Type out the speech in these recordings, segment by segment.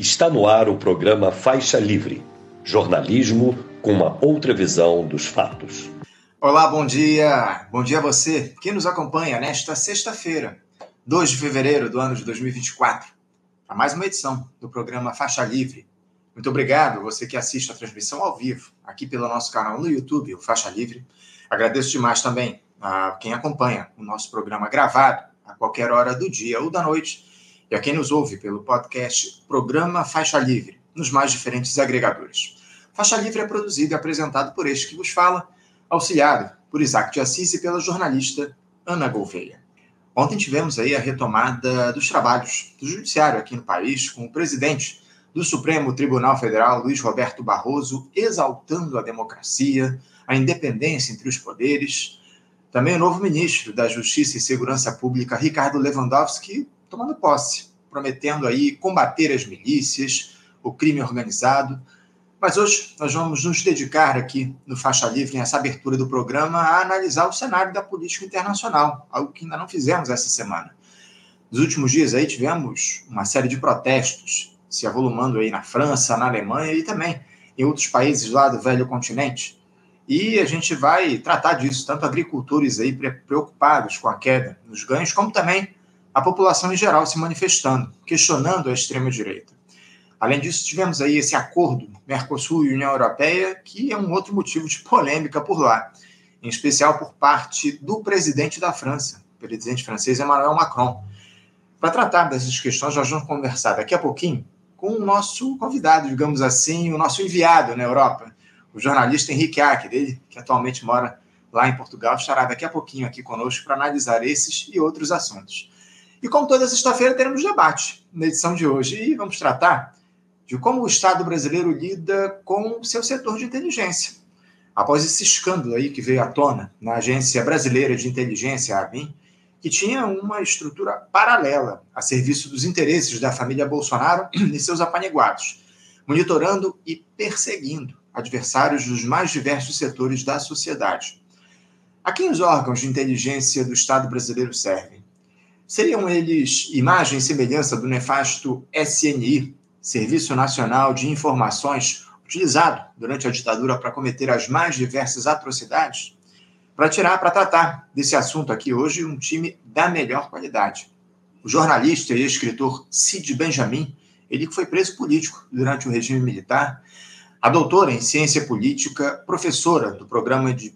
Está no ar o programa Faixa Livre jornalismo com uma outra visão dos fatos. Olá, bom dia. Bom dia a você que nos acompanha nesta sexta-feira, 2 de fevereiro do ano de 2024, para mais uma edição do programa Faixa Livre. Muito obrigado você que assiste a transmissão ao vivo aqui pelo nosso canal no YouTube, o Faixa Livre. Agradeço demais também a quem acompanha o nosso programa gravado a qualquer hora do dia ou da noite e a quem nos ouve pelo podcast Programa Faixa Livre, nos mais diferentes agregadores. Faixa Livre é produzido e apresentado por este que vos fala, auxiliado por Isaac de Assis e pela jornalista Ana Gouveia. Ontem tivemos aí a retomada dos trabalhos do judiciário aqui no país, com o presidente do Supremo Tribunal Federal, Luiz Roberto Barroso, exaltando a democracia, a independência entre os poderes. Também o novo ministro da Justiça e Segurança Pública, Ricardo Lewandowski, tomando posse, prometendo aí combater as milícias, o crime organizado. Mas hoje nós vamos nos dedicar aqui no Faixa Livre, nessa abertura do programa, a analisar o cenário da política internacional, algo que ainda não fizemos essa semana. Nos últimos dias aí tivemos uma série de protestos se avolumando aí na França, na Alemanha e também em outros países lá do velho continente. E a gente vai tratar disso, tanto agricultores aí preocupados com a queda nos ganhos, como também a população em geral se manifestando, questionando a extrema-direita. Além disso, tivemos aí esse acordo Mercosul e União Europeia, que é um outro motivo de polêmica por lá, em especial por parte do presidente da França, o presidente francês Emmanuel Macron. Para tratar dessas questões, nós vamos conversar daqui a pouquinho com o nosso convidado, digamos assim, o nosso enviado na Europa, o jornalista Henrique Acker, ele que atualmente mora lá em Portugal, estará daqui a pouquinho aqui conosco para analisar esses e outros assuntos. E como toda sexta-feira, teremos debate na edição de hoje. E vamos tratar de como o Estado brasileiro lida com o seu setor de inteligência. Após esse escândalo aí que veio à tona na Agência Brasileira de Inteligência, a ABIN, que tinha uma estrutura paralela a serviço dos interesses da família Bolsonaro e seus apaniguados, monitorando e perseguindo adversários dos mais diversos setores da sociedade. A quem os órgãos de inteligência do Estado brasileiro servem? Seriam eles imagem e semelhança do nefasto SNI, Serviço Nacional de Informações, utilizado durante a ditadura para cometer as mais diversas atrocidades? Para tirar, para tratar desse assunto aqui hoje, um time da melhor qualidade. O jornalista e escritor Cid Benjamin, ele que foi preso político durante o regime militar, a doutora em ciência política, professora do programa de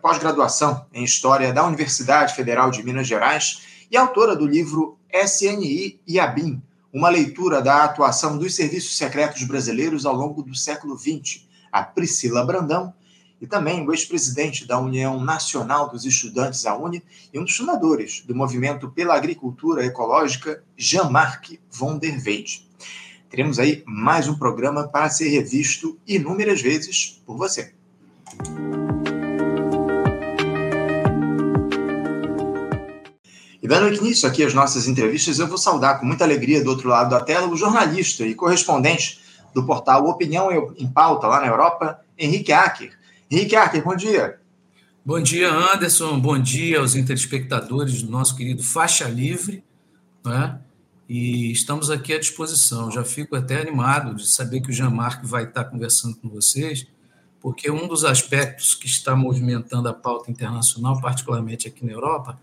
pós-graduação em História da Universidade Federal de Minas Gerais e autora do livro SNI e ABIN, uma leitura da atuação dos serviços secretos brasileiros ao longo do século XX, a Priscila Brandão, e também o ex-presidente da União Nacional dos Estudantes, a UNE, e um dos fundadores do movimento pela agricultura ecológica, Jean-Marc von der Weyde. Teremos aí mais um programa para ser revisto inúmeras vezes por você. Dando início aqui às nossas entrevistas, eu vou saudar com muita alegria do outro lado da tela o jornalista e correspondente do portal Opinião em Pauta, lá na Europa, Henrique Acker. Henrique Acker, bom dia. Bom dia, Anderson. Bom dia aos telespectadores do nosso querido Faixa Livre. Né? E estamos aqui à disposição. Já fico até animado de saber que o Jean-Marc vai estar conversando com vocês, porque um dos aspectos que está movimentando a pauta internacional, particularmente aqui na Europa,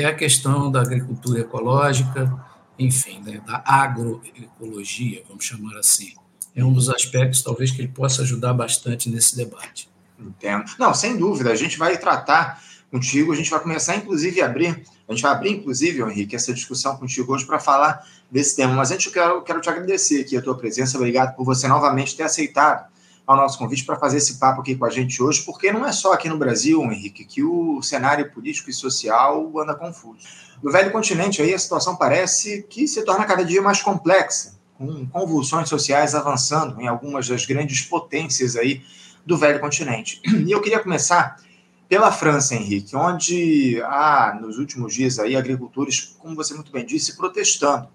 é a questão da agricultura ecológica, enfim, né, da agroecologia, vamos chamar assim. É um dos aspectos, talvez, que ele possa ajudar bastante nesse debate. Entendo. Não, sem dúvida. A gente vai tratar contigo, a gente vai começar, inclusive, a abrir, a gente vai abrir, inclusive, Henrique, essa discussão contigo hoje para falar desse tema. Mas antes eu quero, quero te agradecer aqui a tua presença. Obrigado por você novamente ter aceitado ao nosso convite para fazer esse papo aqui com a gente hoje, porque não é só aqui no Brasil, Henrique, que o cenário político e social anda confuso. No velho continente aí a situação parece que se torna cada dia mais complexa, com convulsões sociais avançando em algumas das grandes potências aí do velho continente. E eu queria começar pela França, Henrique, onde há nos últimos dias aí agricultores, como você muito bem disse, protestando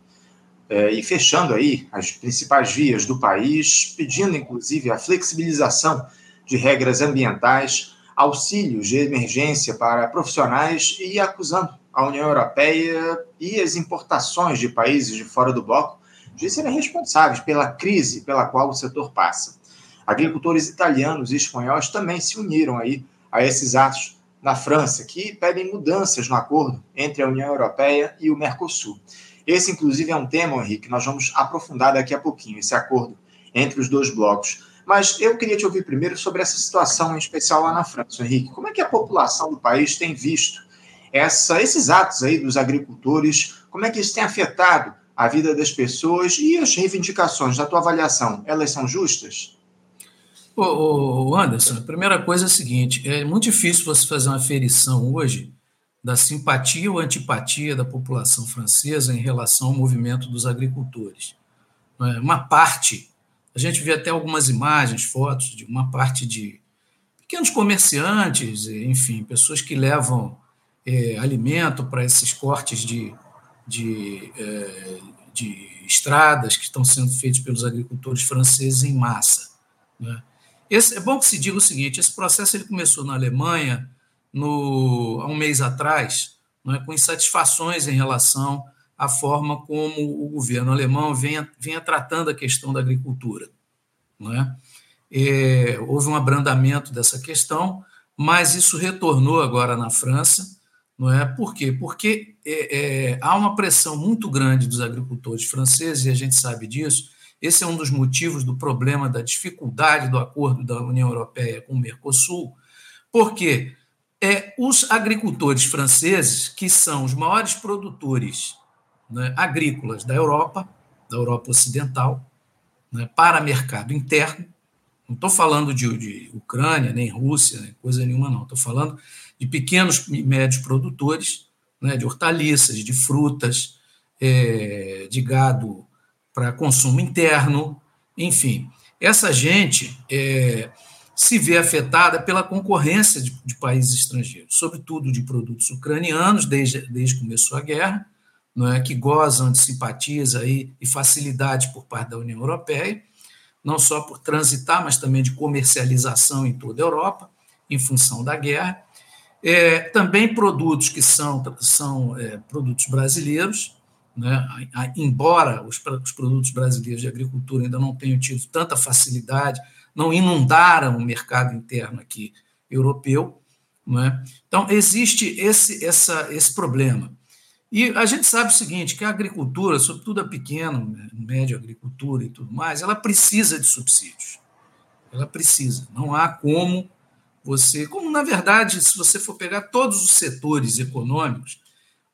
é, e fechando aí as principais vias do país, pedindo inclusive a flexibilização de regras ambientais, auxílios de emergência para profissionais e acusando a União Europeia e as importações de países de fora do bloco de serem responsáveis pela crise pela qual o setor passa. Agricultores italianos e espanhóis também se uniram aí a esses atos na França, que pedem mudanças no acordo entre a União Europeia e o Mercosul. Esse, inclusive, é um tema, Henrique, que nós vamos aprofundar daqui a pouquinho, esse acordo entre os dois blocos. Mas eu queria te ouvir primeiro sobre essa situação em especial lá na França, Henrique. Como é que a população do país tem visto essa, esses atos aí dos agricultores? Como é que isso tem afetado a vida das pessoas e as reivindicações, da tua avaliação, elas são justas? Ô, Anderson, a primeira coisa é a seguinte: é muito difícil você fazer uma aferição hoje da simpatia ou antipatia da população francesa em relação ao movimento dos agricultores. É? Uma parte a gente vê até algumas imagens, fotos de uma parte de pequenos comerciantes, enfim, pessoas que levam é, alimento para esses cortes de, de, é, de estradas que estão sendo feitos pelos agricultores franceses em massa. Né? Esse, é bom que se diga o seguinte: esse processo ele começou na Alemanha no, há um mês atrás, né, com insatisfações em relação a forma como o governo alemão venha, venha tratando a questão da agricultura. Não é? É, houve um abrandamento dessa questão, mas isso retornou agora na França. Não é? Por quê? Porque é, é, há uma pressão muito grande dos agricultores franceses, e a gente sabe disso. Esse é um dos motivos do problema da dificuldade do acordo da União Europeia com o Mercosul, porque é, os agricultores franceses, que são os maiores produtores né, agrícolas da Europa, da Europa Ocidental, né, para mercado interno. Não estou falando de, de, Ucrânia, nem Rússia, nem coisa nenhuma, não. Estou falando de pequenos e médios produtores, né, de hortaliças, de frutas, é, de gado para consumo interno, enfim. Essa gente é, se vê afetada pela concorrência de, de, países estrangeiros, sobretudo de produtos ucranianos, desde, desde que começou a guerra, não é, que gozam de simpatias aí e facilidade por parte da União Europeia, não só por transitar, mas também de comercialização em toda a Europa, em função da guerra. É, também produtos que são, são é, produtos brasileiros, né? embora os, os, produtos brasileiros de agricultura ainda não tenham tido tanta facilidade, não inundaram o mercado interno aqui europeu. Né? Então, existe esse, essa, esse problema. E a gente sabe o seguinte, que a agricultura, sobretudo a pequena, média agricultura e tudo mais, ela precisa de subsídios. Ela precisa. Não há como você, como na verdade, se você for pegar todos os setores econômicos,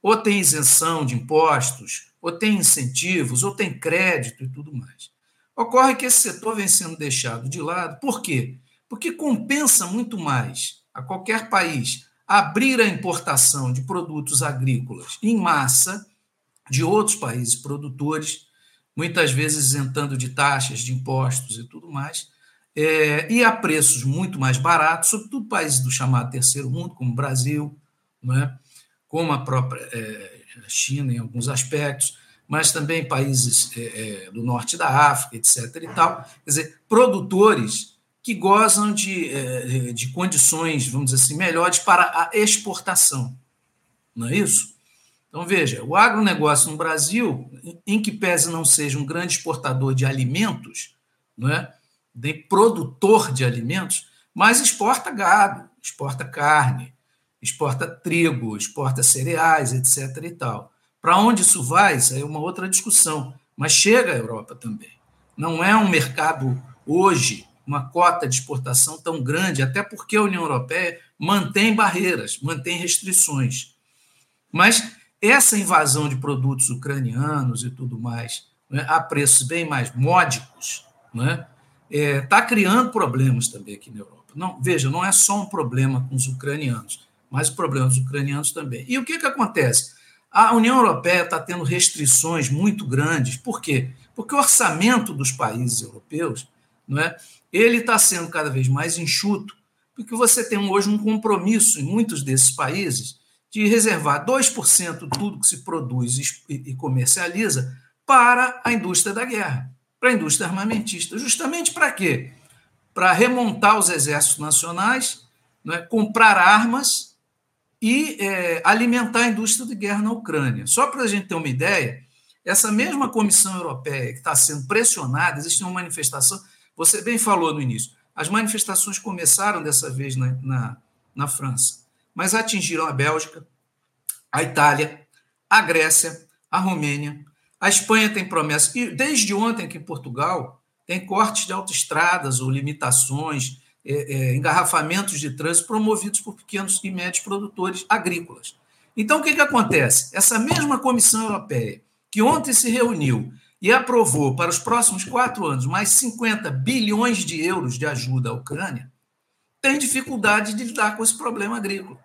ou tem isenção de impostos, ou tem incentivos, ou tem crédito e tudo mais. Ocorre que esse setor vem sendo deixado de lado. Por quê? Porque compensa muito mais a qualquer país abrir a importação de produtos agrícolas em massa de outros países produtores, muitas vezes isentando de taxas, de impostos e tudo mais, é, e a preços muito mais baratos, sobretudo países do chamado terceiro mundo, como o Brasil, não é? como a própria é, China em alguns aspectos, mas também países é, é do norte da África, etc. e tal. Quer dizer, produtores que gozam de, eh, de condições, vamos dizer assim, melhores para a exportação. Não é isso? Então, veja, o agronegócio no Brasil, em que pese não seja um grande exportador de alimentos, não é? nem produtor de alimentos, mas exporta gado, exporta carne, exporta trigo, exporta cereais, etc. e tal. Para onde isso vai? Isso é uma outra discussão, mas chega à Europa também. Não é um mercado hoje uma cota de exportação tão grande, até porque a União Europeia mantém barreiras, mantém restrições. Mas essa invasão de produtos ucranianos e tudo mais, né, a preços bem mais módicos, está né, é, tá criando problemas também aqui na Europa. Não, veja, não é só um problema com os ucranianos, mas o problema dos ucranianos também. E o que, que acontece? A União Europeia está tendo restrições muito grandes. Por quê? Porque o orçamento dos países europeus não é, ele está sendo cada vez mais enxuto, porque você tem hoje um compromisso em muitos desses países de reservar 2% de tudo que se produz e comercializa para a indústria da guerra, para a indústria armamentista. Justamente para quê? Para remontar os exércitos nacionais, né, comprar armas e é, alimentar a indústria de guerra na Ucrânia. Só para a gente ter uma ideia, essa mesma Comissão Europeia que está sendo pressionada, existe uma manifestação, você bem falou no início, as manifestações começaram dessa vez na, na, na França, mas atingiram a Bélgica, a Itália, a Grécia, a Romênia, a Espanha tem promessa, e desde ontem aqui em Portugal tem cortes de autoestradas ou limitações, é, é, engarrafamentos de trânsito promovidos por pequenos e médios produtores agrícolas. Então, o que, que acontece? Essa mesma Comissão Europeia, que ontem se reuniu e aprovou para os próximos quatro anos mais 50 bilhões de euros de ajuda à Ucrânia, tem dificuldade de lidar com esse problema agrícola.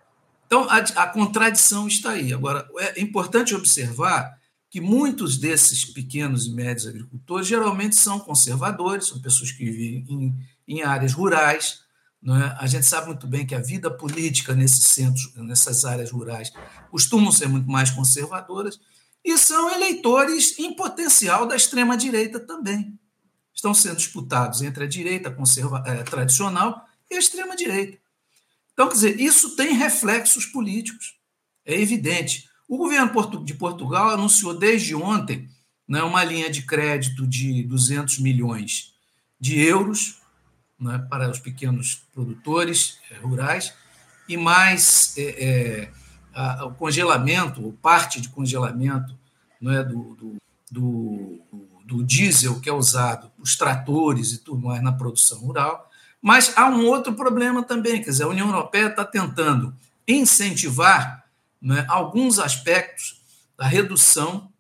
Então, a, a contradição está aí. Agora, é importante observar que muitos desses pequenos e médios agricultores geralmente são conservadores, são pessoas que vivem em, em áreas rurais. É? A gente sabe muito bem que a vida política nesses centros, nessas áreas rurais, costumam ser muito mais conservadoras e são eleitores em potencial da extrema-direita também. Estão sendo disputados entre a direita conserva eh, tradicional e a extrema-direita. Então, quer dizer, isso tem reflexos políticos, é evidente. O governo de Portugal anunciou desde ontem né, uma linha de crédito de 200 milhões de euros né, para os pequenos produtores eh, rurais e mais é, é, a, o congelamento, ou parte de congelamento né, do, do, do, do diesel que é usado, os tratores e tudo mais na produção rural. Mas há um outro problema também, quer dizer, a União Europeia está tentando incentivar né, alguns aspectos da redução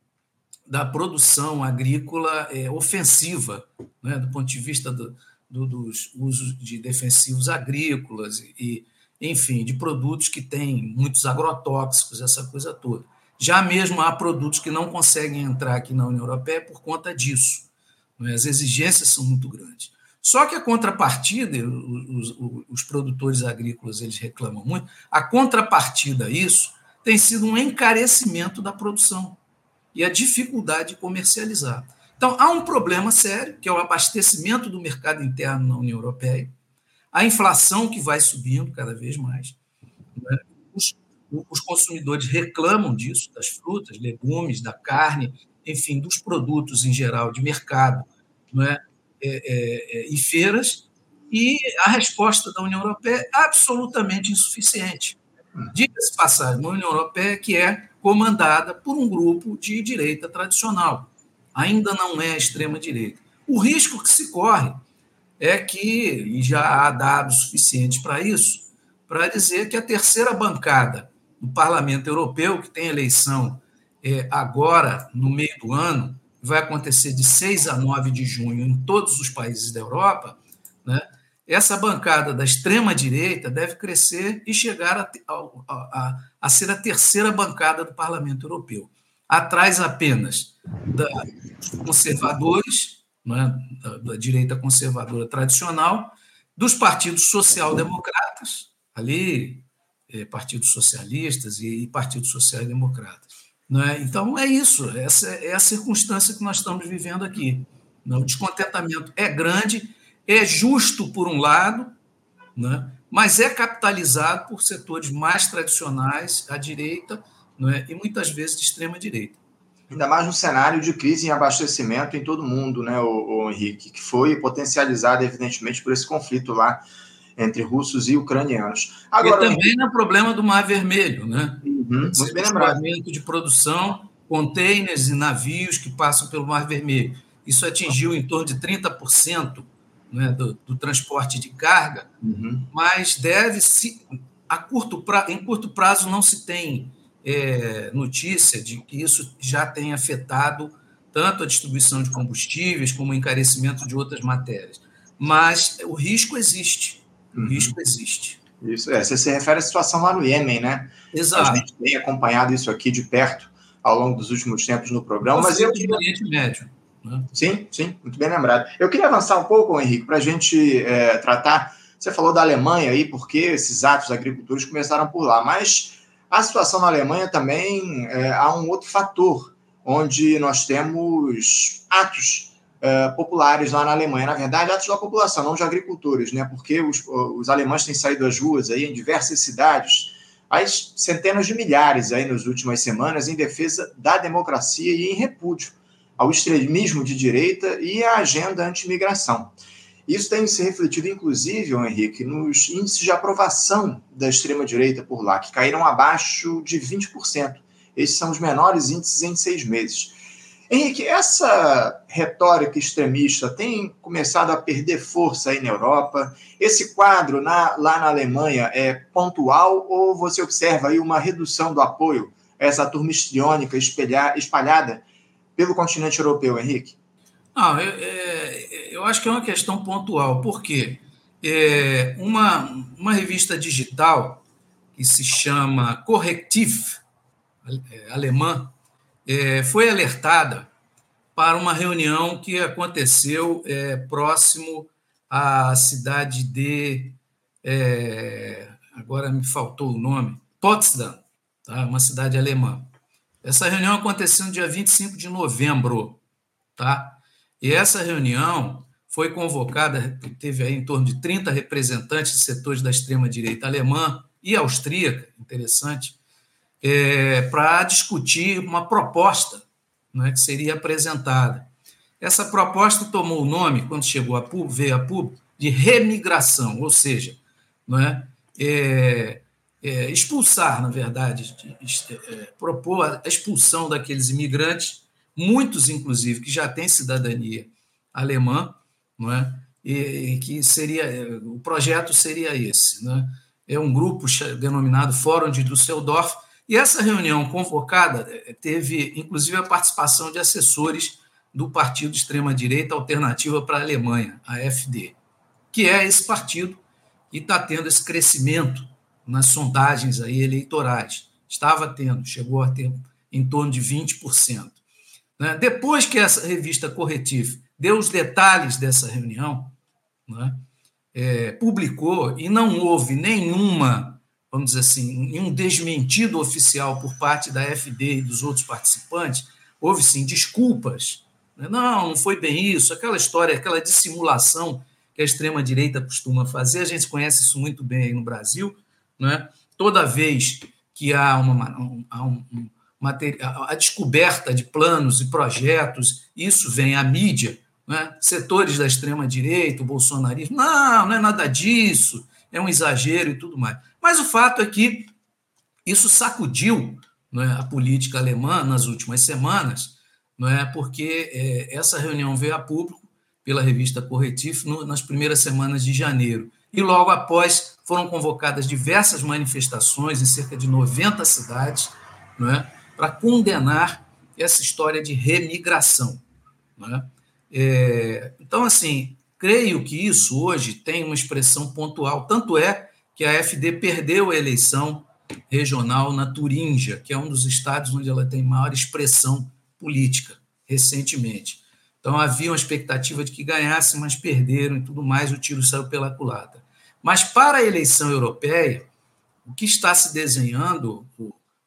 da produção agrícola é, ofensiva, né, do ponto de vista do, do, dos usos de defensivos agrícolas e, enfim, de produtos que têm muitos agrotóxicos, essa coisa toda. Já mesmo há produtos que não conseguem entrar aqui na União Europeia por conta disso. Né, as exigências são muito grandes. Só que a contrapartida, os, os, os produtores agrícolas eles reclamam muito, a contrapartida a isso tem sido um encarecimento da produção e a dificuldade de comercializar. Então, há um problema sério, que é o abastecimento do mercado interno na União Europeia, a inflação que vai subindo cada vez mais. Né? Os, os consumidores reclamam disso, das frutas, legumes, da carne, enfim, dos produtos em geral de mercado é? É, é, é, e feiras, e a resposta da União Europeia é absolutamente insuficiente. Diga-se passagem, uma União Europeia que é comandada por um grupo de direita tradicional, ainda não é a extrema-direita. O risco que se corre é que, e já há dados suficientes para isso, para dizer que a terceira bancada do Parlamento Europeu, que tem eleição é, agora, no meio do ano, vai acontecer de 6 a 9 de junho em todos os países da Europa, né, essa bancada da extrema-direita deve crescer e chegar a, a, a, a, ser a terceira bancada do Parlamento Europeu, atrás apenas da, dos conservadores, né, da, da, direita conservadora tradicional, dos partidos social-democratas, ali, é, partidos socialistas e, partidos social-democratas. Né? Então, é isso, essa é a circunstância que nós estamos vivendo aqui. O descontentamento é grande é justo por um lado, né? mas é capitalizado por setores mais tradicionais, à direita, né? e muitas vezes de extrema direita. Ainda mais no cenário de crise em abastecimento em todo o mundo, né, o, o Henrique, que foi potencializado, evidentemente, por esse conflito lá entre russos e ucranianos. Agora, e também no problema do Mar Vermelho, né? Uhum, muito bem lembrado. de produção, contêineres e navios que passam pelo Mar Vermelho. Isso atingiu em torno de 30% né, do, do, transporte de carga, uhum. mas deve se a curto pra, em curto prazo não se tem é, notícia de que isso já tenha afetado tanto a distribuição de combustíveis como o encarecimento de outras matérias. Mas o risco existe. O uhum. risco existe. Isso, é. Você se refere à situação lá no Iêmen, né? Exato. A gente tem acompanhado isso aqui de perto ao longo dos últimos tempos no programa. Mas eu queria... Oriente Médio. Né? Sim, sim, muito bem lembrado. Eu queria avançar um pouco, Henrique, para a gente é, tratar. Você falou da Alemanha aí, porque esses atos agricultores começaram por lá, mas a situação na Alemanha também é, há um outro fator, onde nós temos atos é, populares lá na Alemanha. Na verdade, atos da população, não de agricultores, né? Porque os, os alemães têm saído às ruas aí em diversas cidades as centenas de milhares aí nas últimas semanas em defesa da democracia e em repúdio ao extremismo de direita e à agenda anti-imigração. Isso tem se refletido, inclusive, Henrique, nos índices de aprovação da extrema-direita por lá, que caíram abaixo de 20%. Esses são os menores índices em seis meses. Henrique, essa retórica extremista tem começado a perder força aí na Europa? Esse quadro na, lá na Alemanha é pontual ou você observa aí uma redução do apoio a essa turma histriônica espalhada pelo continente europeu, Henrique? Não, eu, é, eu acho que é uma questão pontual. Por quê? É, uma, uma revista digital que se chama Correctiv, é, alemã, é, foi alertada para uma reunião que aconteceu é, próximo à cidade de. É, agora me faltou o nome, Potsdam, tá? uma cidade alemã. Essa reunião aconteceu no dia 25 de novembro. Tá? E essa reunião foi convocada, teve aí em torno de 30 representantes de setores da extrema-direita alemã e austríaca, interessante, é, para discutir uma proposta né, que seria apresentada. Essa proposta tomou o nome, quando chegou a público, veio a público, de remigração, ou seja, não é, é, expulsar, na verdade, é, propor a expulsão daqueles imigrantes, muitos, inclusive, que já têm cidadania alemã, não é? E, e que seria o projeto seria esse, né? É um grupo denominado Fórum de Düsseldorf, e essa reunião convocada eh, teve, inclusive, a participação de assessores do partido extrema-direita Alternativa para a Alemanha, a AfD, que é esse partido que está tendo esse crescimento nas sondagens aí eleitorais. Estava tendo, chegou a ter em torno de 20%. Né? Depois que essa revista Corretiv deu os detalhes dessa reunião, né? é, publicou e não houve nenhuma vamos dizer assim, em um desmentido oficial por parte da FD e dos outros participantes, houve sim desculpas. Né? Não, não foi bem isso, aquela história, aquela dissimulação que a extrema-direita costuma fazer, a gente conhece isso muito bem aí no Brasil, né? toda vez que há uma, um, um, a descoberta de planos e projetos, isso vem à mídia, né? setores da extrema-direita, o bolsonarismo, não, não é nada disso, é um exagero e tudo mais. Mas o fato é que isso sacudiu é, a política alemã nas últimas semanas, não é porque é, essa reunião veio a público pela revista Corretif no, nas primeiras semanas de janeiro. E logo após foram convocadas diversas manifestações em cerca de 90 cidades não é, para condenar essa história de remigração. Não é? Então, assim, creio que isso hoje tem uma expressão pontual. Tanto é que a AfD perdeu a eleição regional na Turíngia, que é um dos estados onde ela tem maior expressão política, recentemente. Então havia uma expectativa de que ganhasse, mas perderam e tudo mais, o tiro saiu pela culatra. Mas para a eleição europeia, o que está se desenhando,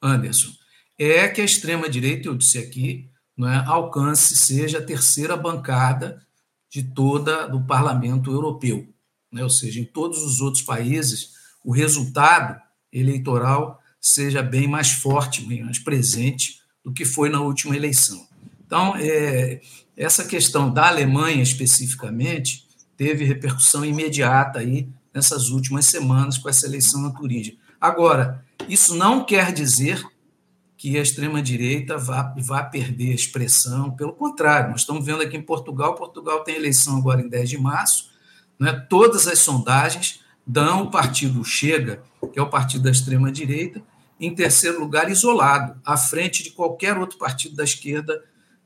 Anderson, é que a extrema-direita, eu disse aqui, não é, alcance, seja a terceira bancada de toda do parlamento europeu. Né? Ou seja, em todos os outros países, o resultado eleitoral seja bem mais forte, bem mais presente do que foi na última eleição. Então, é, essa questão da Alemanha especificamente teve repercussão imediata aí nessas últimas semanas com essa eleição na Turígia. Agora, isso não quer dizer que a extrema-direita vá, vá perder a expressão, pelo contrário, nós estamos vendo aqui em Portugal, Portugal tem eleição agora em 10 de março, né, todas as sondagens dão o partido Chega, que é o partido da extrema-direita, em terceiro lugar, isolado, à frente de qualquer outro partido da esquerda,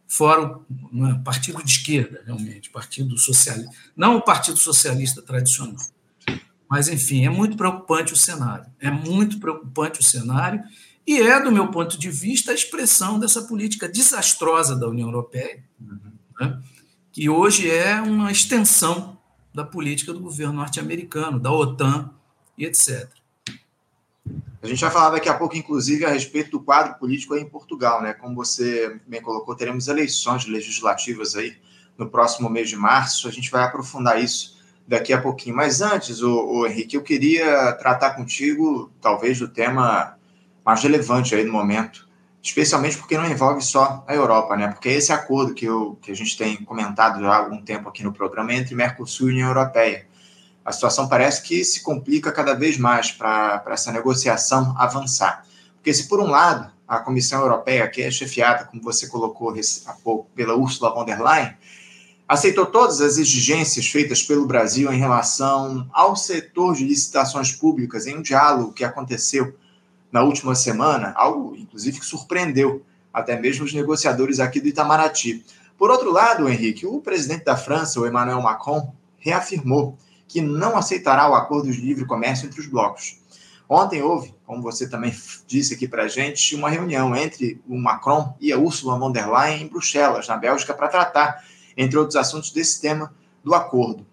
fora o é, partido de esquerda, realmente, partido socialista. Não o partido socialista tradicional. Mas, enfim, é muito preocupante o cenário. É muito preocupante o cenário, e é, do meu ponto de vista, a expressão dessa política desastrosa da União Europeia, uhum. né, que hoje é uma extensão da política do governo norte-americano, da OTAN e etc. A gente vai falar daqui a pouco, inclusive, a respeito do quadro político aí em Portugal, né? Como você bem colocou, teremos eleições legislativas aí no próximo mês de março. A gente vai aprofundar isso daqui a pouquinho. Mas antes, o, Henrique, eu queria tratar contigo, talvez, do tema mais relevante aí no momento, especialmente porque não envolve só a Europa, né? Porque esse acordo que, eu, que a gente tem comentado já há algum tempo aqui no programa é entre Mercosul e União Europeia. A situação parece que se complica cada vez mais para essa negociação avançar. Porque se, por um lado, a Comissão Europeia, que é chefiada, como você colocou há pouco, pela Ursula von der Leyen, aceitou todas as exigências feitas pelo Brasil em relação ao setor de licitações públicas em um diálogo que aconteceu na última semana, algo inclusive que surpreendeu até mesmo os negociadores aqui do Itamaraty. Por outro lado, Henrique, o presidente da França, o Emmanuel Macron, reafirmou que não aceitará o acordo de livre comércio entre os blocos. Ontem houve, como você também disse aqui para a gente, uma reunião entre o Macron e a Ursula von der Leyen em Bruxelas, na Bélgica, para tratar, entre outros assuntos, desse tema do acordo.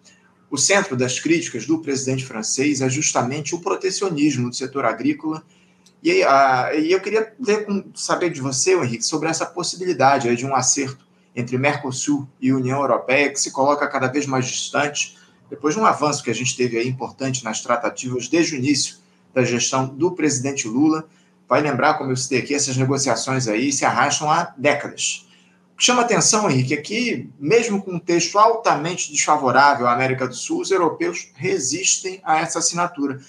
O centro das críticas do presidente francês é justamente o protecionismo do setor agrícola e, uh, e eu queria ler, saber de você, Henrique, sobre essa possibilidade de um acerto entre Mercosul e União Europeia, que se coloca cada vez mais distante, depois de um avanço que a gente teve aí importante nas tratativas desde o início da gestão do presidente Lula. Vai lembrar, como eu citei aqui, essas negociações aí se arrastam há décadas. O que chama atenção, Henrique, é que, mesmo com um texto altamente desfavorável à América do Sul, os europeus resistem a essa assinatura.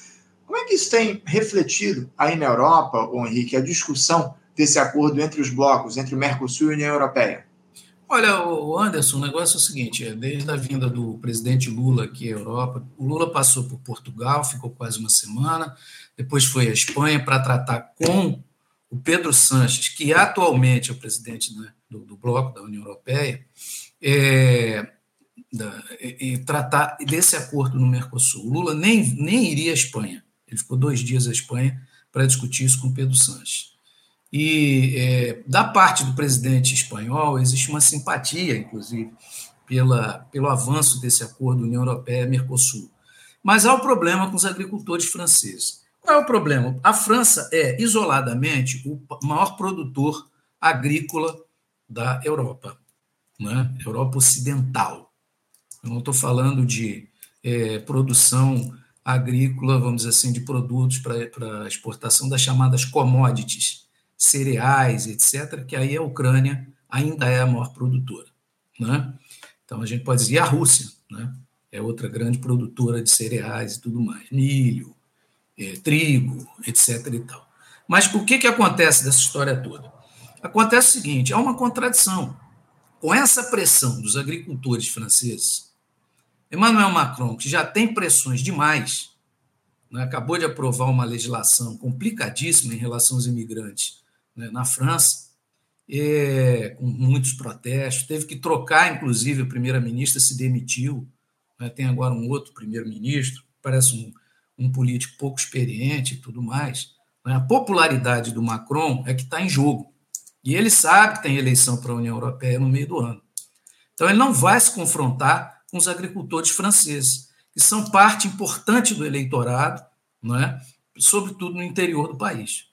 Como é que isso tem refletido aí na Europa, Henrique, a discussão desse acordo entre os blocos, entre o Mercosul e a União Europeia? Olha, Anderson, o negócio é o seguinte: é, desde a vinda do presidente Lula aqui à Europa, o Lula passou por Portugal, ficou quase uma semana, depois foi à Espanha para tratar com o Pedro Sanches, que atualmente é o presidente né, do, do, bloco da União Europeia, é, da, e, e tratar desse acordo no Mercosul. O Lula nem, nem iria à Espanha. Ele ficou dois dias à Espanha para discutir isso com Pedro Sanches. E é, da parte do presidente espanhol existe uma simpatia, inclusive, pela, pelo avanço desse acordo União Europeia-Mercosul. Mas há o um problema com os agricultores franceses. Qual é o problema? A França é, isoladamente, o maior produtor agrícola da Europa, né? Europa Ocidental. Eu não estou falando de é, produção agrícola, vamos dizer assim, de produtos para exportação das chamadas commodities, cereais, etc., que aí a Ucrânia ainda é a maior produtora. Né? Então a gente pode dizer, a Rússia né? é outra grande produtora de cereais e tudo mais, milho, é, trigo, etc. e tal. Mas o que, que acontece dessa história toda? Acontece o seguinte: há uma contradição. Com essa pressão dos agricultores franceses, Emmanuel Macron, que já tem pressões demais, né, acabou de aprovar uma legislação complicadíssima em relação aos imigrantes né, na França, é, com muitos protestos, teve que trocar, inclusive, a primeira-ministra se demitiu, né, tem agora um outro primeiro-ministro, parece um, um, político pouco experiente e tudo mais. Né, a popularidade do Macron é que está em jogo. E ele sabe que tem eleição para a União Europeia no meio do ano. Então, ele não vai se confrontar com os agricultores franceses, que são parte importante do eleitorado, não é? sobretudo no interior do país.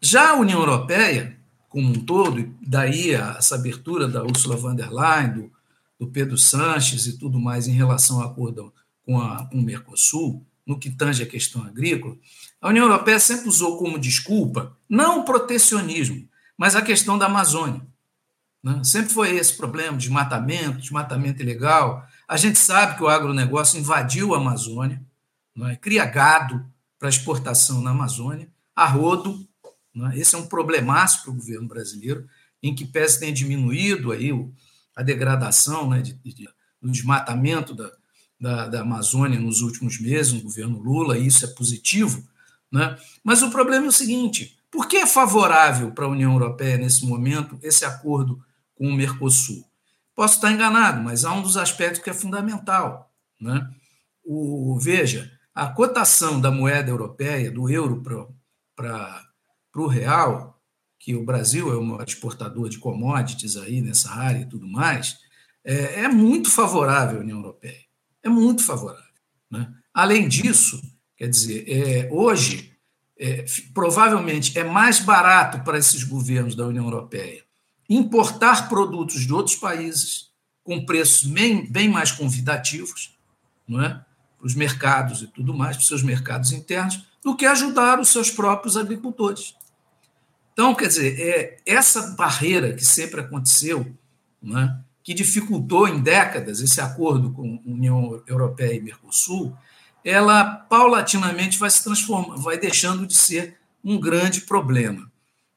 Já a União Europeia, como um todo, e daí essa abertura da Ursula von der Leyen, do, do Pedro Sanches e tudo mais em relação ao acordo com, a, com o Mercosul, no que tange a questão agrícola, a União Europeia sempre usou como desculpa não o protecionismo, mas a questão da Amazônia. Né? Sempre foi esse problema, desmatamento, desmatamento ilegal, a gente sabe que o agronegócio invadiu a Amazônia, não é? cria gado para exportação na Amazônia, a rodo. É? Esse é um problemaço para o governo brasileiro, em que pese tem diminuído aí a degradação né, de, de, do desmatamento da, da, da, Amazônia nos últimos meses, no governo Lula, isso é positivo. Né? Mas o problema é o seguinte: por que é favorável para a União Europeia, nesse momento, esse acordo com o Mercosul? Posso estar enganado, mas há um dos aspectos que é fundamental. Né? O, veja, a cotação da moeda europeia, do euro para o real, que o Brasil é maior exportador de commodities aí nessa área e tudo mais, é, é muito favorável à União Europeia. É muito favorável. Né? Além disso, quer dizer, é, hoje, é, provavelmente é mais barato para esses governos da União Europeia importar produtos de outros países com preços bem, bem mais convidativos, não é? para os mercados e tudo mais, para os seus mercados internos, do que ajudar os seus próprios agricultores. Então, quer dizer, é, essa barreira que sempre aconteceu, né, que dificultou em décadas esse acordo com a União Europeia e Mercosul, ela paulatinamente vai se transformando, vai deixando de ser um grande problema.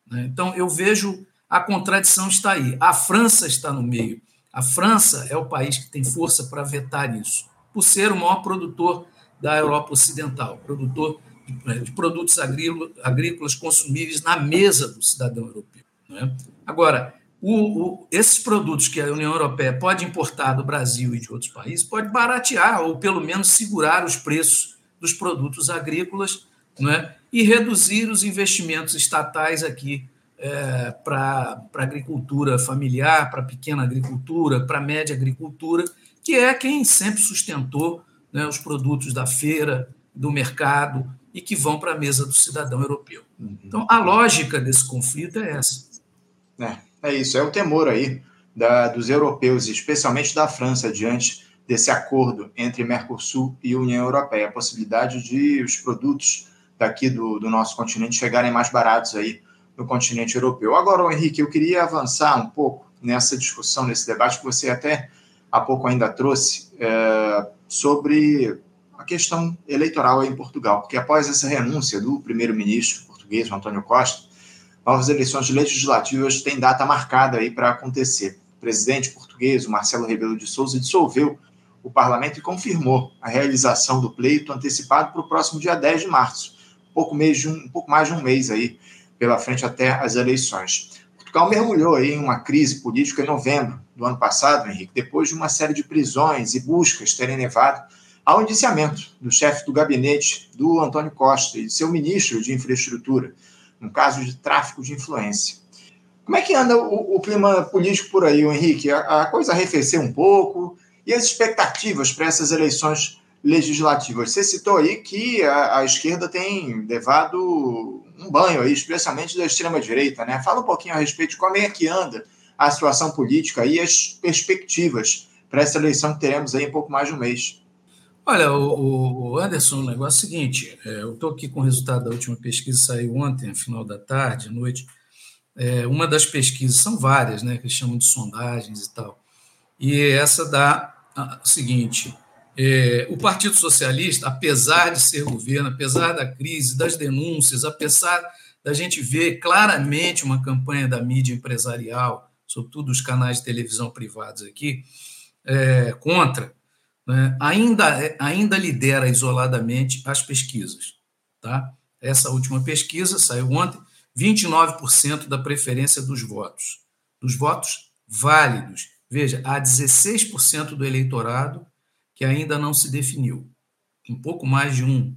Né? Então, eu vejo a contradição está aí. A França está no meio. A França é o país que tem força para vetar isso, por ser o maior produtor da Europa Ocidental, produtor de né, produtos agrícolas consumíveis na mesa do cidadão europeu. Né? Agora, o, o, esses produtos que a União Europeia pode importar do Brasil e de outros países pode baratear ou pelo menos segurar os preços dos produtos agrícolas né? e reduzir os investimentos estatais aqui é, para a agricultura familiar, para a pequena agricultura, para a média agricultura, que é quem sempre sustentou né, os produtos da feira, do mercado e que vão para a mesa do cidadão europeu. Uhum. Então, a lógica desse conflito é essa. É, é isso, é o temor aí da, dos europeus, especialmente da França, diante desse acordo entre Mercosul e União Europeia, a possibilidade de os produtos daqui do, do nosso continente chegarem mais baratos aí no continente europeu. Agora, Henrique, eu queria avançar um pouco nessa discussão, nesse debate que você até há pouco ainda trouxe, é, sobre a questão eleitoral em Portugal, porque após essa renúncia do primeiro-ministro português, Antônio Costa, novas eleições legislativas têm data marcada aí para acontecer. O presidente português, o Marcelo Rebelo de Souza, dissolveu o parlamento e confirmou a realização do pleito antecipado para o próximo dia 10 de março, pouco, mês de um pouco mais de um mês aí pela frente até as eleições. Portugal mergulhou aí em uma crise política em novembro do ano passado, Henrique, depois de uma série de prisões e buscas terem levado ao indiciamento do chefe do gabinete do Antônio Costa e seu ministro de infraestrutura, no caso de tráfico de influência. Como é que anda o, o clima político por aí, Henrique? A, a, coisa arrefeceu um pouco e as expectativas para essas eleições legislativas? Você citou aí que a, a esquerda tem levado um banho aí, especialmente da extrema-direita, né? Fala um pouquinho a respeito de como é que anda a situação política e as perspectivas para essa eleição que teremos aí em pouco mais de um mês. Olha, o, o Anderson, o negócio é o seguinte: é, eu estou aqui com o resultado da última pesquisa, saiu ontem, final da tarde, noite. É, uma das pesquisas, são várias, né, que chamam de sondagens e tal. E essa dá o seguinte: é, o Partido Socialista, apesar de ser governo, apesar da crise, das denúncias, apesar da gente ver claramente uma campanha da mídia empresarial, sobretudo os canais de televisão privados aqui, é, contra, né, ainda, ainda lidera isoladamente as pesquisas. Tá? Essa última pesquisa saiu ontem, 29% da preferência dos votos. Dos votos válidos. Veja, há 16% do eleitorado que ainda não se definiu. Um pouco mais de um,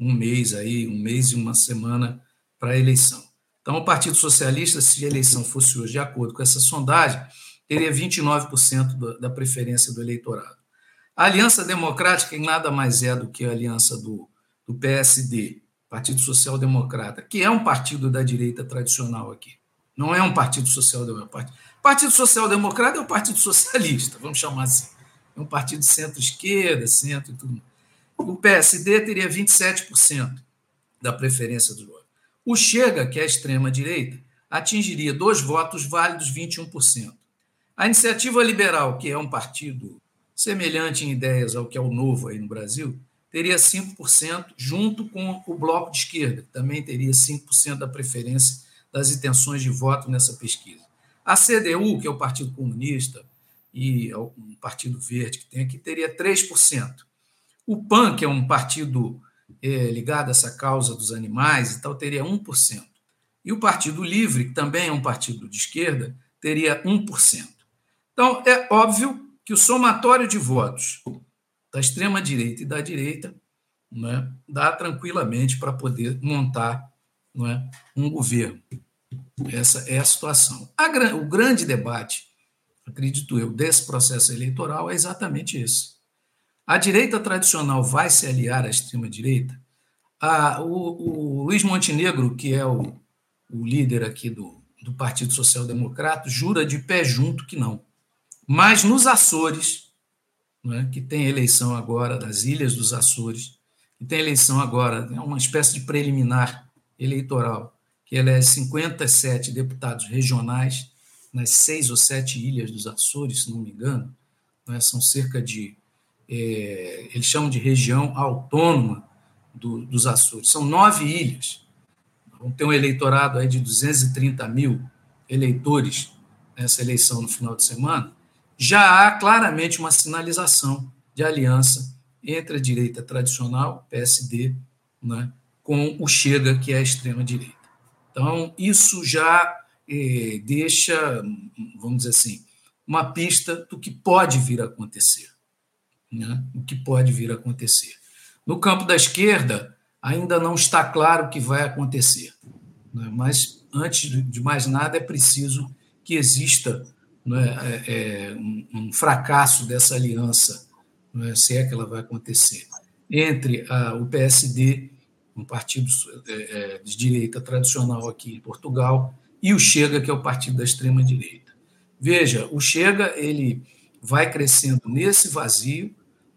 um mês aí, um mês e uma semana para a eleição. Então, o Partido Socialista, se a eleição fosse hoje de acordo com essa sondagem, teria 29% da preferência do eleitorado. A Aliança Democrática em nada mais é do que a aliança do, do PSD, Partido Social Democrata, que é um partido da direita tradicional aqui. Não é um Partido Social Democrata. Partido Social Democrata é o Partido Socialista, vamos chamar assim um partido centro-esquerda, centro e tudo. O PSD teria 27% da preferência dos votos. O Chega, que é a extrema-direita, atingiria dois votos válidos, 21%. A Iniciativa Liberal, que é um partido semelhante em ideias ao que é o Novo aí no Brasil, teria 5%, junto com o Bloco de Esquerda, que também teria 5% da preferência das intenções de voto nessa pesquisa. A CDU, que é o Partido Comunista, e um partido verde que tem aqui, teria 3%. O PAN, que é um partido é, ligado a essa causa dos animais e tal, teria 1%. E o Partido Livre, que também é um partido de esquerda, teria 1%. Então, é óbvio que o somatório de votos da extrema-direita e da direita né, dá tranquilamente para poder montar é, um governo. Essa é a situação. A, o grande debate acredito eu, desse processo eleitoral é exatamente esse. A direita tradicional vai se aliar à extrema-direita? o, o, Luiz Montenegro, que é o, o líder aqui do, do Partido Social Democrata, jura de pé junto que não. Mas nos Açores, é? que tem eleição agora das Ilhas dos Açores, que tem eleição agora, é uma espécie de preliminar eleitoral, que elege 57 deputados regionais nas seis ou sete ilhas dos Açores, se não me engano, é? são cerca de, é, eles chamam de região autônoma do, dos Açores, são nove ilhas, vão ter um eleitorado aí de 230 mil eleitores nessa eleição no final de semana, já há claramente uma sinalização de aliança entre a direita tradicional, PSD, né, com o Chega, que é a extrema-direita. Então, isso já eh, deixa, vamos dizer assim, uma pista do que pode vir a acontecer. Né, o que pode vir a acontecer. No campo da esquerda, ainda não está claro o que vai acontecer. Né, mas, antes de mais nada, é preciso que exista né, é, é, um, fracasso dessa aliança, né, se é que ela vai acontecer, entre a, o PSD, um partido é, de direita tradicional aqui em Portugal, e o Chega, que é o partido da extrema direita. Veja, o Chega ele vai crescendo nesse vazio,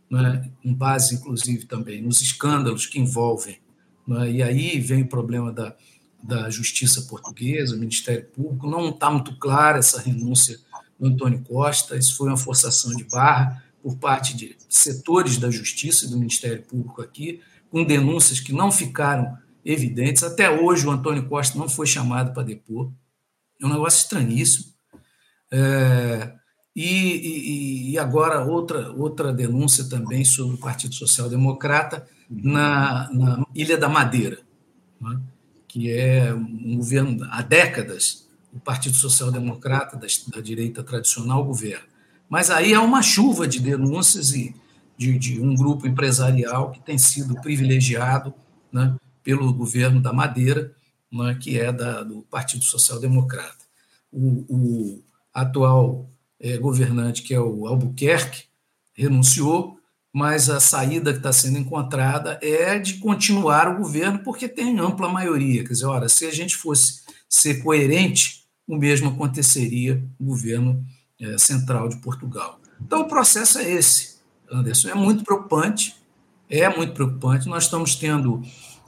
né, com base inclusive também nos escândalos que envolvem, né, e aí vem o problema da, da Justiça Portuguesa, o Ministério Público, não está muito clara essa renúncia do Antônio Costa, isso foi uma forçação de barra por parte de setores da Justiça e do Ministério Público aqui, com denúncias que não ficaram evidentes. Até hoje o Antônio Costa não foi chamado para depor. É um negócio estranhíssimo. É, e, e, agora outra, outra denúncia também sobre o Partido Social Democrata na, na Ilha da Madeira. Né? que é um governo há décadas, o Partido Social Democrata da, da direita tradicional governa. Mas aí há uma chuva de denúncias e de, de um grupo empresarial que tem sido privilegiado né, pelo governo da Madeira, né, que é da, do Partido Social Democrata. O, o atual é, governante, que é o Albuquerque, renunciou, mas a saída que está sendo encontrada é de continuar o governo, porque tem ampla maioria. Quer dizer, ora, se a gente fosse ser coerente, o mesmo aconteceria no governo é, central de Portugal. Então, o processo é esse, Anderson. É muito preocupante, é muito preocupante. Nós estamos tendo.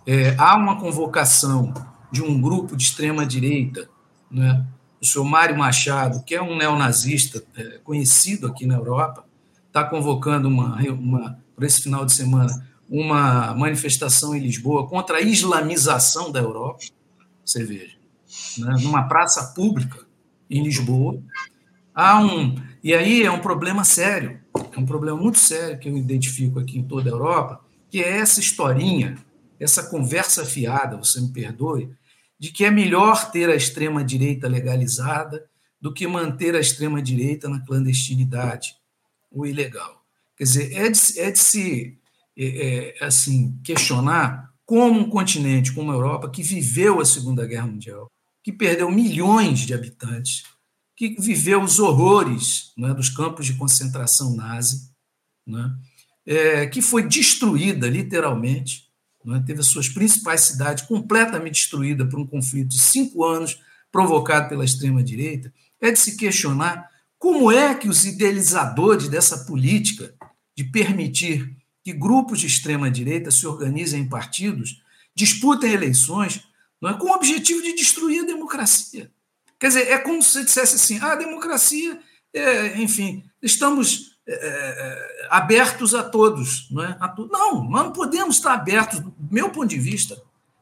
É, há uma convocação de um grupo de extrema-direita, né? o senhor Mário Machado, que é um neonazista é, conhecido aqui na Europa, está convocando uma, uma, para esse final de semana uma manifestação em Lisboa contra a islamização da Europa, você veja, né, numa praça pública em Lisboa. Há um, e aí é um problema sério, é um problema muito sério que eu identifico aqui em toda a Europa, que é essa historinha, essa conversa fiada, você me perdoe, de que é melhor ter a extrema-direita legalizada do que manter a extrema-direita na clandestinidade o ilegal. Quer dizer, é de, é de se é, é, assim questionar como um continente como a Europa, que viveu a Segunda Guerra Mundial, que perdeu milhões de habitantes, que viveu os horrores né, dos campos de concentração nazi, né, é, que foi destruída, literalmente, né, teve as suas principais cidades completamente destruídas por um conflito de cinco anos provocado pela extrema-direita, é de se questionar como é que os idealizadores dessa política de permitir que grupos de extrema-direita se organizem em partidos, disputem eleições, não é, com o objetivo de destruir a democracia? Quer dizer, é como se você dissesse assim: ah, a democracia, é, enfim, estamos é, é, abertos a todos. Não, é? não, nós não podemos estar abertos, do meu ponto de vista,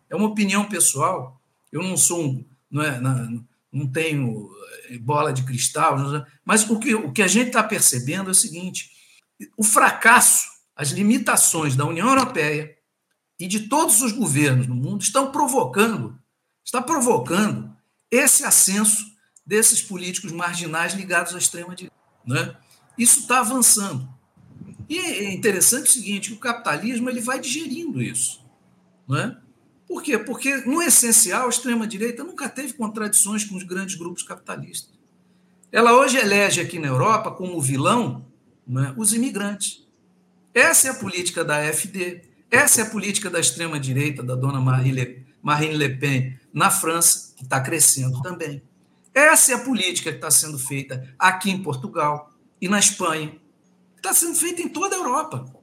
é uma opinião pessoal. Eu não sou um. Não, é, não, não tenho bola de cristal, mas o que, o que a gente está percebendo é o seguinte: o fracasso, as limitações da União Europeia e de todos os governos no mundo estão provocando, está provocando esse ascenso desses políticos marginais ligados à extrema-direita. Né? Isso está avançando. E é interessante o seguinte: o capitalismo ele vai digerindo isso. Não é? Por quê? Porque, no essencial, a extrema-direita nunca teve contradições com os grandes grupos capitalistas. Ela hoje elege aqui na Europa como vilão né, os imigrantes. Essa é a política da AfD, essa é a política da extrema-direita, da dona Marine Le Pen, na França, que está crescendo também. Essa é a política que está sendo feita aqui em Portugal e na Espanha. está sendo feito em toda a Europa.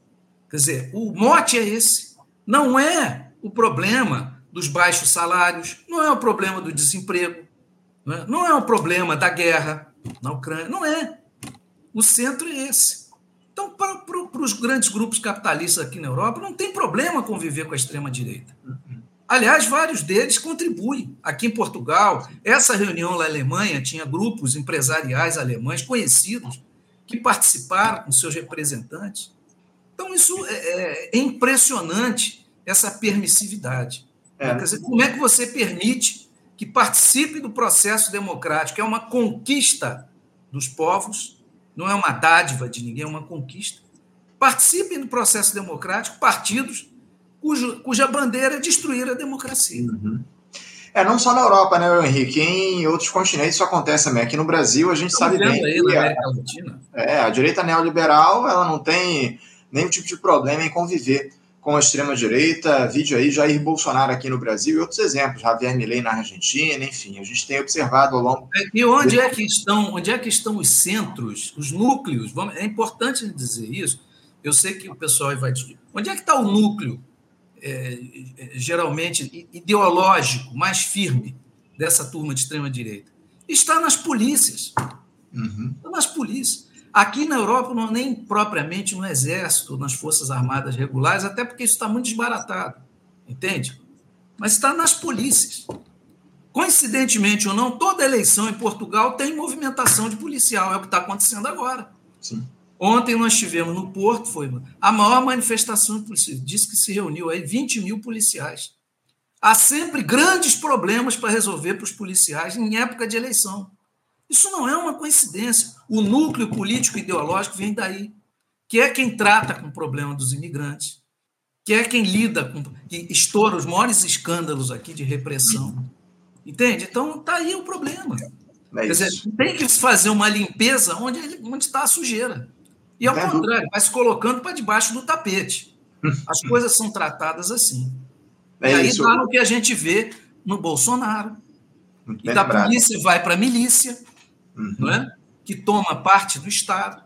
Quer dizer, o mote é esse. Não é o problema dos baixos salários, não é o problema do desemprego, não é, não é o problema da guerra na Ucrânia, não é. O centro é esse. Então, para, para, para os grandes grupos capitalistas aqui na Europa, não tem problema conviver com a extrema-direita. Aliás, vários deles contribuem. Aqui em Portugal, essa reunião na Alemanha tinha grupos empresariais alemães conhecidos que participaram com seus representantes. Então, isso é, é, é impressionante, essa permissividade. É. Quer dizer, como é que você permite que participe do processo democrático? É uma conquista dos povos, não é uma dádiva de ninguém, é uma conquista. Participem do processo democrático partidos cujo, cuja bandeira é destruir a democracia. Uhum. É, não só na Europa, né, Henrique? Em outros continentes isso acontece também. Aqui no Brasil, a gente Estamos sabe bem. Aí, que a, Latina. É, a direita neoliberal ela não tem nenhum tipo de problema em conviver com a extrema-direita. Vídeo aí, Jair Bolsonaro aqui no Brasil e outros exemplos, Javier Milei na Argentina, enfim, a gente tem observado ao longo. É, e onde é que estão, onde é que estão os centros, os núcleos? É importante dizer isso. Eu sei que o pessoal vai. Onde é que está o núcleo é, geralmente ideológico mais firme dessa turma de extrema-direita? Está nas polícias. Uhum. Está nas polícias. Aqui na Europa, não, nem propriamente no Exército, nas Forças Armadas regulares, até porque isso está muito desbaratado, entende? Mas está nas polícias. Coincidentemente ou não, toda eleição em Portugal tem movimentação de policial, é o que está acontecendo agora. Sim. Ontem nós tivemos no Porto, foi a maior manifestação de polícia. Diz que se reuniu aí 20 mil policiais. Há sempre grandes problemas para resolver para os policiais em época de eleição. Isso não é uma coincidência. O núcleo político ideológico vem daí, que é quem trata com o problema dos imigrantes, que é quem lida com, que estoura os maiores escândalos aqui de repressão. Entende? Então, está aí o problema. É Quer dizer, tem que fazer uma limpeza onde está a sujeira. E ao contrário, vai se colocando para debaixo do tapete. As coisas são tratadas assim. É e aí isso. dá no que a gente vê no Bolsonaro. Muito e da lembrado. polícia vai para a milícia, uhum. não é? que toma parte do Estado,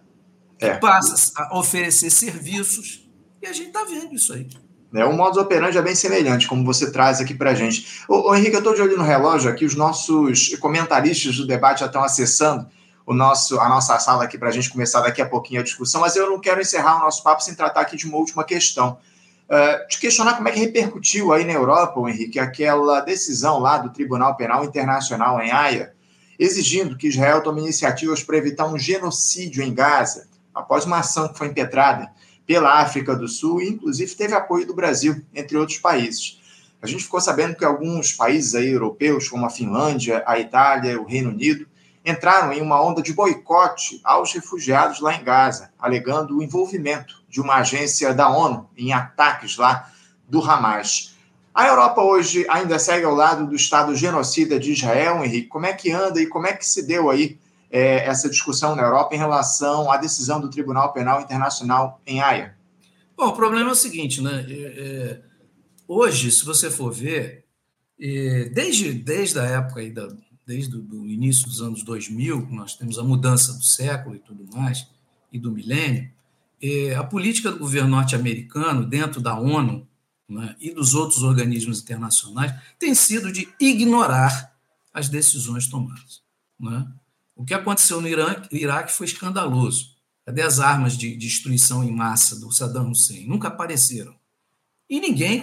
que é. passa a oferecer serviços. E a gente está vendo isso aí. É, o modus operandi é bem semelhante, como você traz aqui para a gente. Ô, ô, Henrique, eu estou de olho no relógio aqui, os nossos comentaristas do debate já estão acessando o nosso, a nossa sala aqui para a gente começar daqui a pouquinho a discussão, mas eu não quero encerrar o nosso papo sem tratar aqui de uma última questão. Uh, te questionar como é que repercutiu aí na Europa, Henrique, aquela decisão lá do Tribunal Penal Internacional em Haia, exigindo que Israel tome iniciativas para evitar um genocídio em Gaza, após uma ação que foi impetrada pela África do Sul e, inclusive, teve apoio do Brasil, entre outros países. A gente ficou sabendo que alguns países aí europeus, como a Finlândia, a Itália, o Reino Unido, entraram em uma onda de boicote aos refugiados lá em Gaza, alegando o envolvimento de uma agência da ONU em ataques lá do Hamas. A Europa hoje ainda segue ao lado do Estado genocida de Israel, Henrique. Como é que anda e como é que se deu aí é, essa discussão na Europa em relação à decisão do Tribunal Penal Internacional em Haia? Bom, o problema é o seguinte, né? É, é hoje, se você for ver, é, desde, desde a época aí da, desde o início dos anos 2000, nós temos a mudança do século e tudo mais, e do milênio, é, a política do governo norte-americano, dentro da ONU né, e dos outros organismos internacionais, tem sido de ignorar as decisões tomadas. Né? O que aconteceu no Iraque, Iraque foi escandaloso. Cadê as armas de destruição em massa do Saddam Hussein? Nunca apareceram. E ninguém,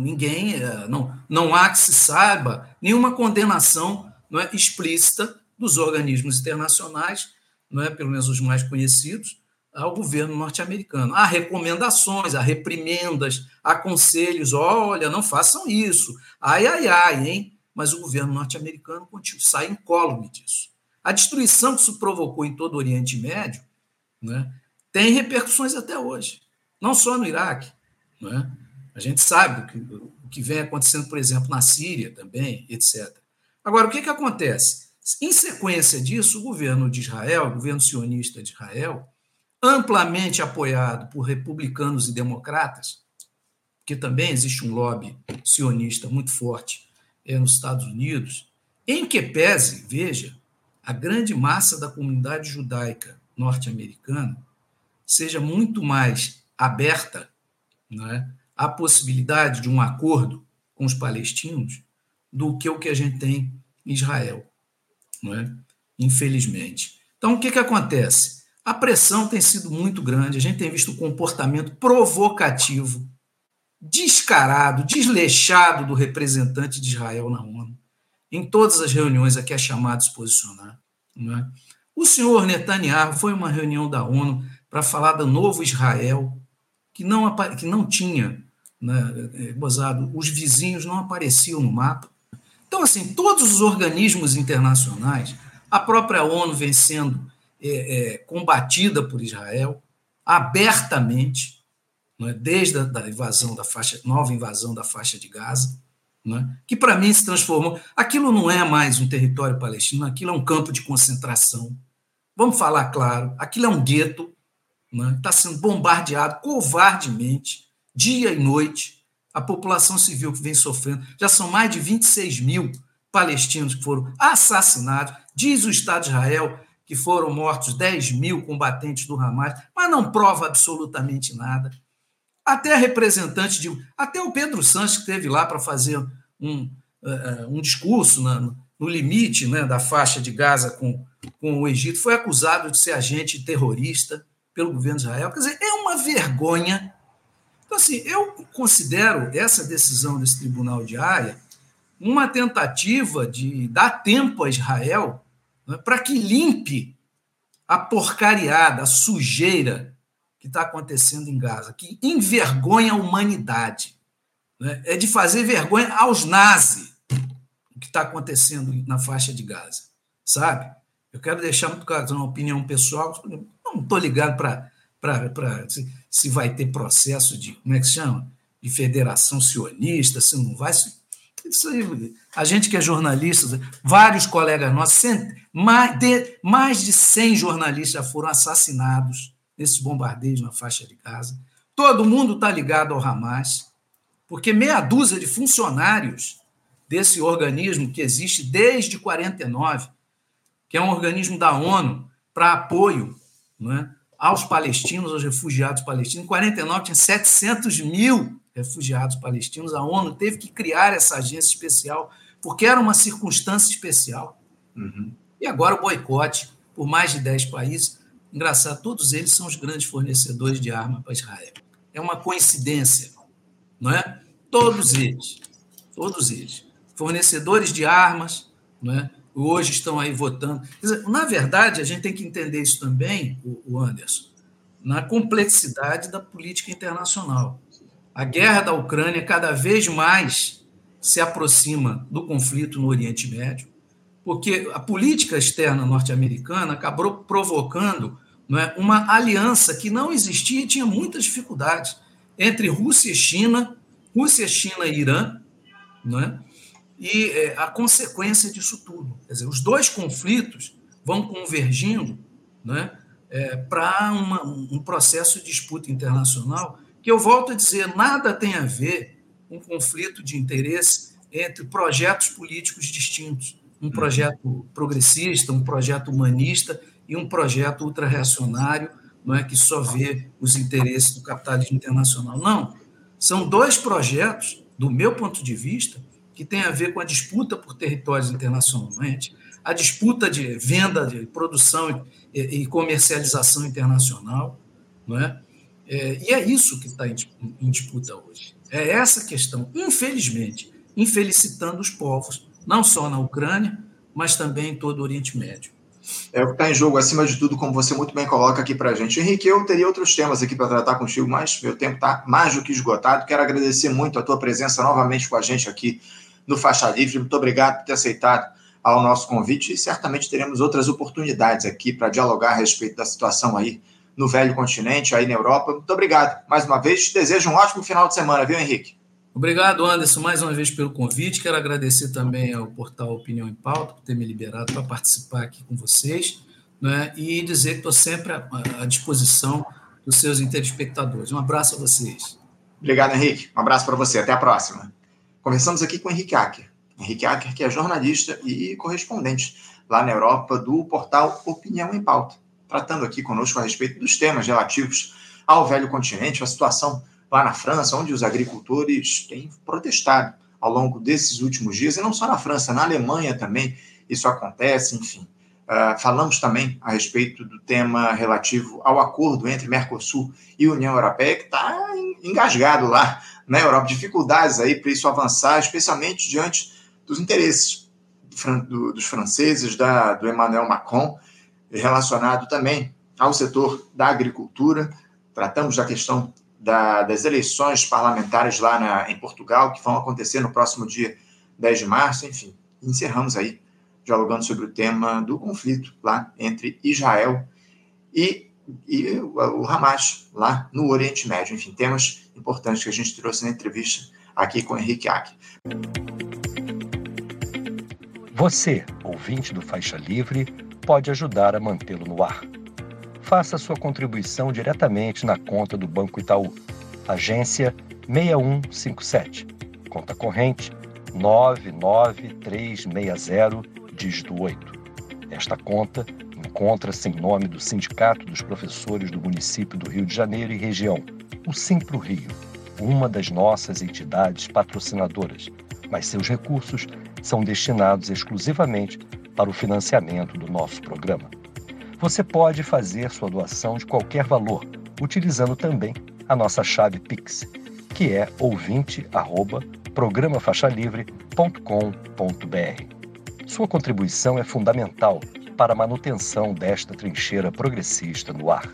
ninguém é, não, não há que se saiba nenhuma condenação não é, explícita dos organismos internacionais, não é, pelo menos os mais conhecidos, ao governo norte-americano. Há recomendações, há reprimendas, há conselhos, olha, não façam isso, ai, ai, ai, hein? Mas o governo norte-americano sai incólume disso. A destruição que isso provocou em todo o Oriente Médio né, tem repercussões até hoje, não só no Iraque. Né? A gente sabe o que, o que vem acontecendo, por exemplo, na Síria também, etc. Agora, o que, que acontece? Em sequência disso, o governo de Israel, o governo sionista de Israel, amplamente apoiado por republicanos e democratas, que também existe um lobby sionista muito forte é, nos Estados Unidos, em que pese, veja, a grande massa da comunidade judaica norte-americana seja muito mais aberta é, à possibilidade de um acordo com os palestinos do que o que a gente tem em Israel, não é? infelizmente. Então, o que, que acontece? A pressão tem sido muito grande, a gente tem visto um comportamento provocativo, descarado, desleixado do representante de Israel na ONU, em todas as reuniões a que é chamado a se posicionar. Não é? O senhor Netanyahu foi uma reunião da ONU para falar do novo Israel, que não, que não tinha, né, é, gozado, os vizinhos não apareciam no mapa. Então, assim, todos os organismos internacionais, a própria ONU vem sendo é, é, combatida por Israel abertamente, é? desde a da invasão da faixa, nova invasão da faixa de Gaza, é? que para mim se transformou. Aquilo não é mais um território palestino, aquilo é um campo de concentração. Vamos falar claro, aquilo é um gueto, está é? sendo bombardeado covardemente, dia e noite. A população civil que vem sofrendo, já são mais de 26 mil palestinos que foram assassinados. Diz o Estado de Israel que foram mortos 10 mil combatentes do Hamas, mas não prova absolutamente nada. Até representante de. Até o Pedro Sanches, que esteve lá para fazer um, uh, um discurso na, no limite né, da faixa de Gaza com, com o Egito, foi acusado de ser agente terrorista pelo governo de Israel. Quer dizer, é uma vergonha. Então, assim, eu considero essa decisão desse tribunal de Haia uma tentativa de dar tempo a Israel né, para que limpe a porcariada, a sujeira que está acontecendo em Gaza, que envergonha a humanidade. Né? É de fazer vergonha aos nazis o que está acontecendo na faixa de Gaza, sabe? Eu quero deixar muito claro, uma opinião pessoal, não estou ligado para se, se vai ter processo de, como é que se chama? De federação sionista, se não vai. Isso aí, a gente que é jornalista, vários colegas nossos, mais de, mais de 100 jornalistas foram assassinados nesses bombardeios na faixa de Gaza. Todo mundo está ligado ao Hamas, porque meia dúzia de funcionários desse organismo que existe desde 49, que é um organismo da ONU para apoio não é, aos palestinos, aos refugiados palestinos. Em 49 tinha 700 mil refugiados palestinos, a ONU teve que criar essa agência especial, porque era uma circunstância especial. Uhum. E agora o boicote por mais de 10 países. Engraçado, todos eles são os grandes fornecedores de arma para Israel. É uma coincidência, não é? Todos eles, todos eles, fornecedores de armas, não é? Hoje estão aí votando. Dizer, na verdade, a gente tem que entender isso também, o Anderson, na complexidade da política internacional. A guerra da Ucrânia cada vez mais se aproxima do conflito no Oriente Médio, porque a política externa norte-americana acabou provocando não é, uma aliança que não existia e tinha muitas dificuldades entre Rússia e China, Rússia, China e Irã, não é? E é, a consequência disso tudo. Quer dizer, os dois conflitos vão convergindo é, é, para um processo de disputa internacional que eu volto a dizer, nada tem a ver com um conflito de interesse entre projetos políticos distintos. Um uhum. projeto progressista, um projeto humanista e um projeto ultra-reacionário, não é que só vê os interesses do capitalismo internacional. Não. São dois projetos, do meu ponto de vista, que têm a ver com a disputa por territórios internacionalmente, a disputa de venda, de produção e comercialização internacional, não é? É, e é isso que está em, em disputa hoje. É essa questão, infelizmente, infelicitando os povos, não só na Ucrânia, mas também em todo o Oriente Médio. É o que está em jogo, acima de tudo, como você muito bem coloca aqui para a gente. Henrique, eu teria outros temas aqui para tratar contigo, mas meu tempo está mais do que esgotado. Quero agradecer muito a tua presença novamente com a gente aqui no Faixa Livre. Muito obrigado por ter aceitado ao nosso convite e certamente teremos outras oportunidades aqui para dialogar a respeito da situação aí no velho continente, aí na Europa. Muito obrigado mais uma vez. Te desejo um ótimo final de semana, viu, Henrique? Obrigado, Anderson, mais uma vez pelo convite. Quero agradecer também ao portal Opinião em Pauta por ter me liberado para participar aqui com vocês né? e dizer que estou sempre à disposição dos seus telespectadores. Um abraço a vocês. Obrigado, Henrique. Um abraço para você. Até a próxima. Conversamos aqui com o Henrique Acker. Henrique Acker, que é jornalista e correspondente lá na Europa do portal Opinião em Pauta. tratando aqui conosco a respeito dos temas relativos ao velho continente, a situação lá na França, onde os agricultores têm protestado ao longo desses últimos dias, e não só na França, na Alemanha também isso acontece, enfim. Uh, falamos também a respeito do tema relativo ao acordo entre Mercosul e União Europeia, que está engasgado lá na Europa. Dificuldades aí para isso avançar, especialmente diante dos interesses do, dos franceses, da, do Emmanuel Macron, relacionado também ao setor da agricultura. Tratamos da questão da, das eleições parlamentares lá na, em Portugal, que vão acontecer no próximo dia 10 de março. Enfim, encerramos aí dialogando sobre o tema do conflito lá entre Israel e, e o Hamas, lá no Oriente Médio. Enfim, temas importantes que a gente trouxe na entrevista aqui com Henrique Ack. Você, ouvinte do Faixa Livre, pode ajudar a mantê-lo no ar. Faça sua contribuição diretamente na conta do Banco Itaú, agência 6157, conta corrente 99360 dígito 8. Esta conta encontra-se em nome do Sindicato dos Professores do Município do Rio de Janeiro e região, o Simpro Rio, uma das nossas entidades patrocinadoras, mas seus recursos são destinados exclusivamente para o financiamento do nosso programa. Você pode fazer sua doação de qualquer valor, utilizando também a nossa chave Pix, que é ouvinte@programafaixalivre.com.br. Sua contribuição é fundamental para a manutenção desta trincheira progressista no ar.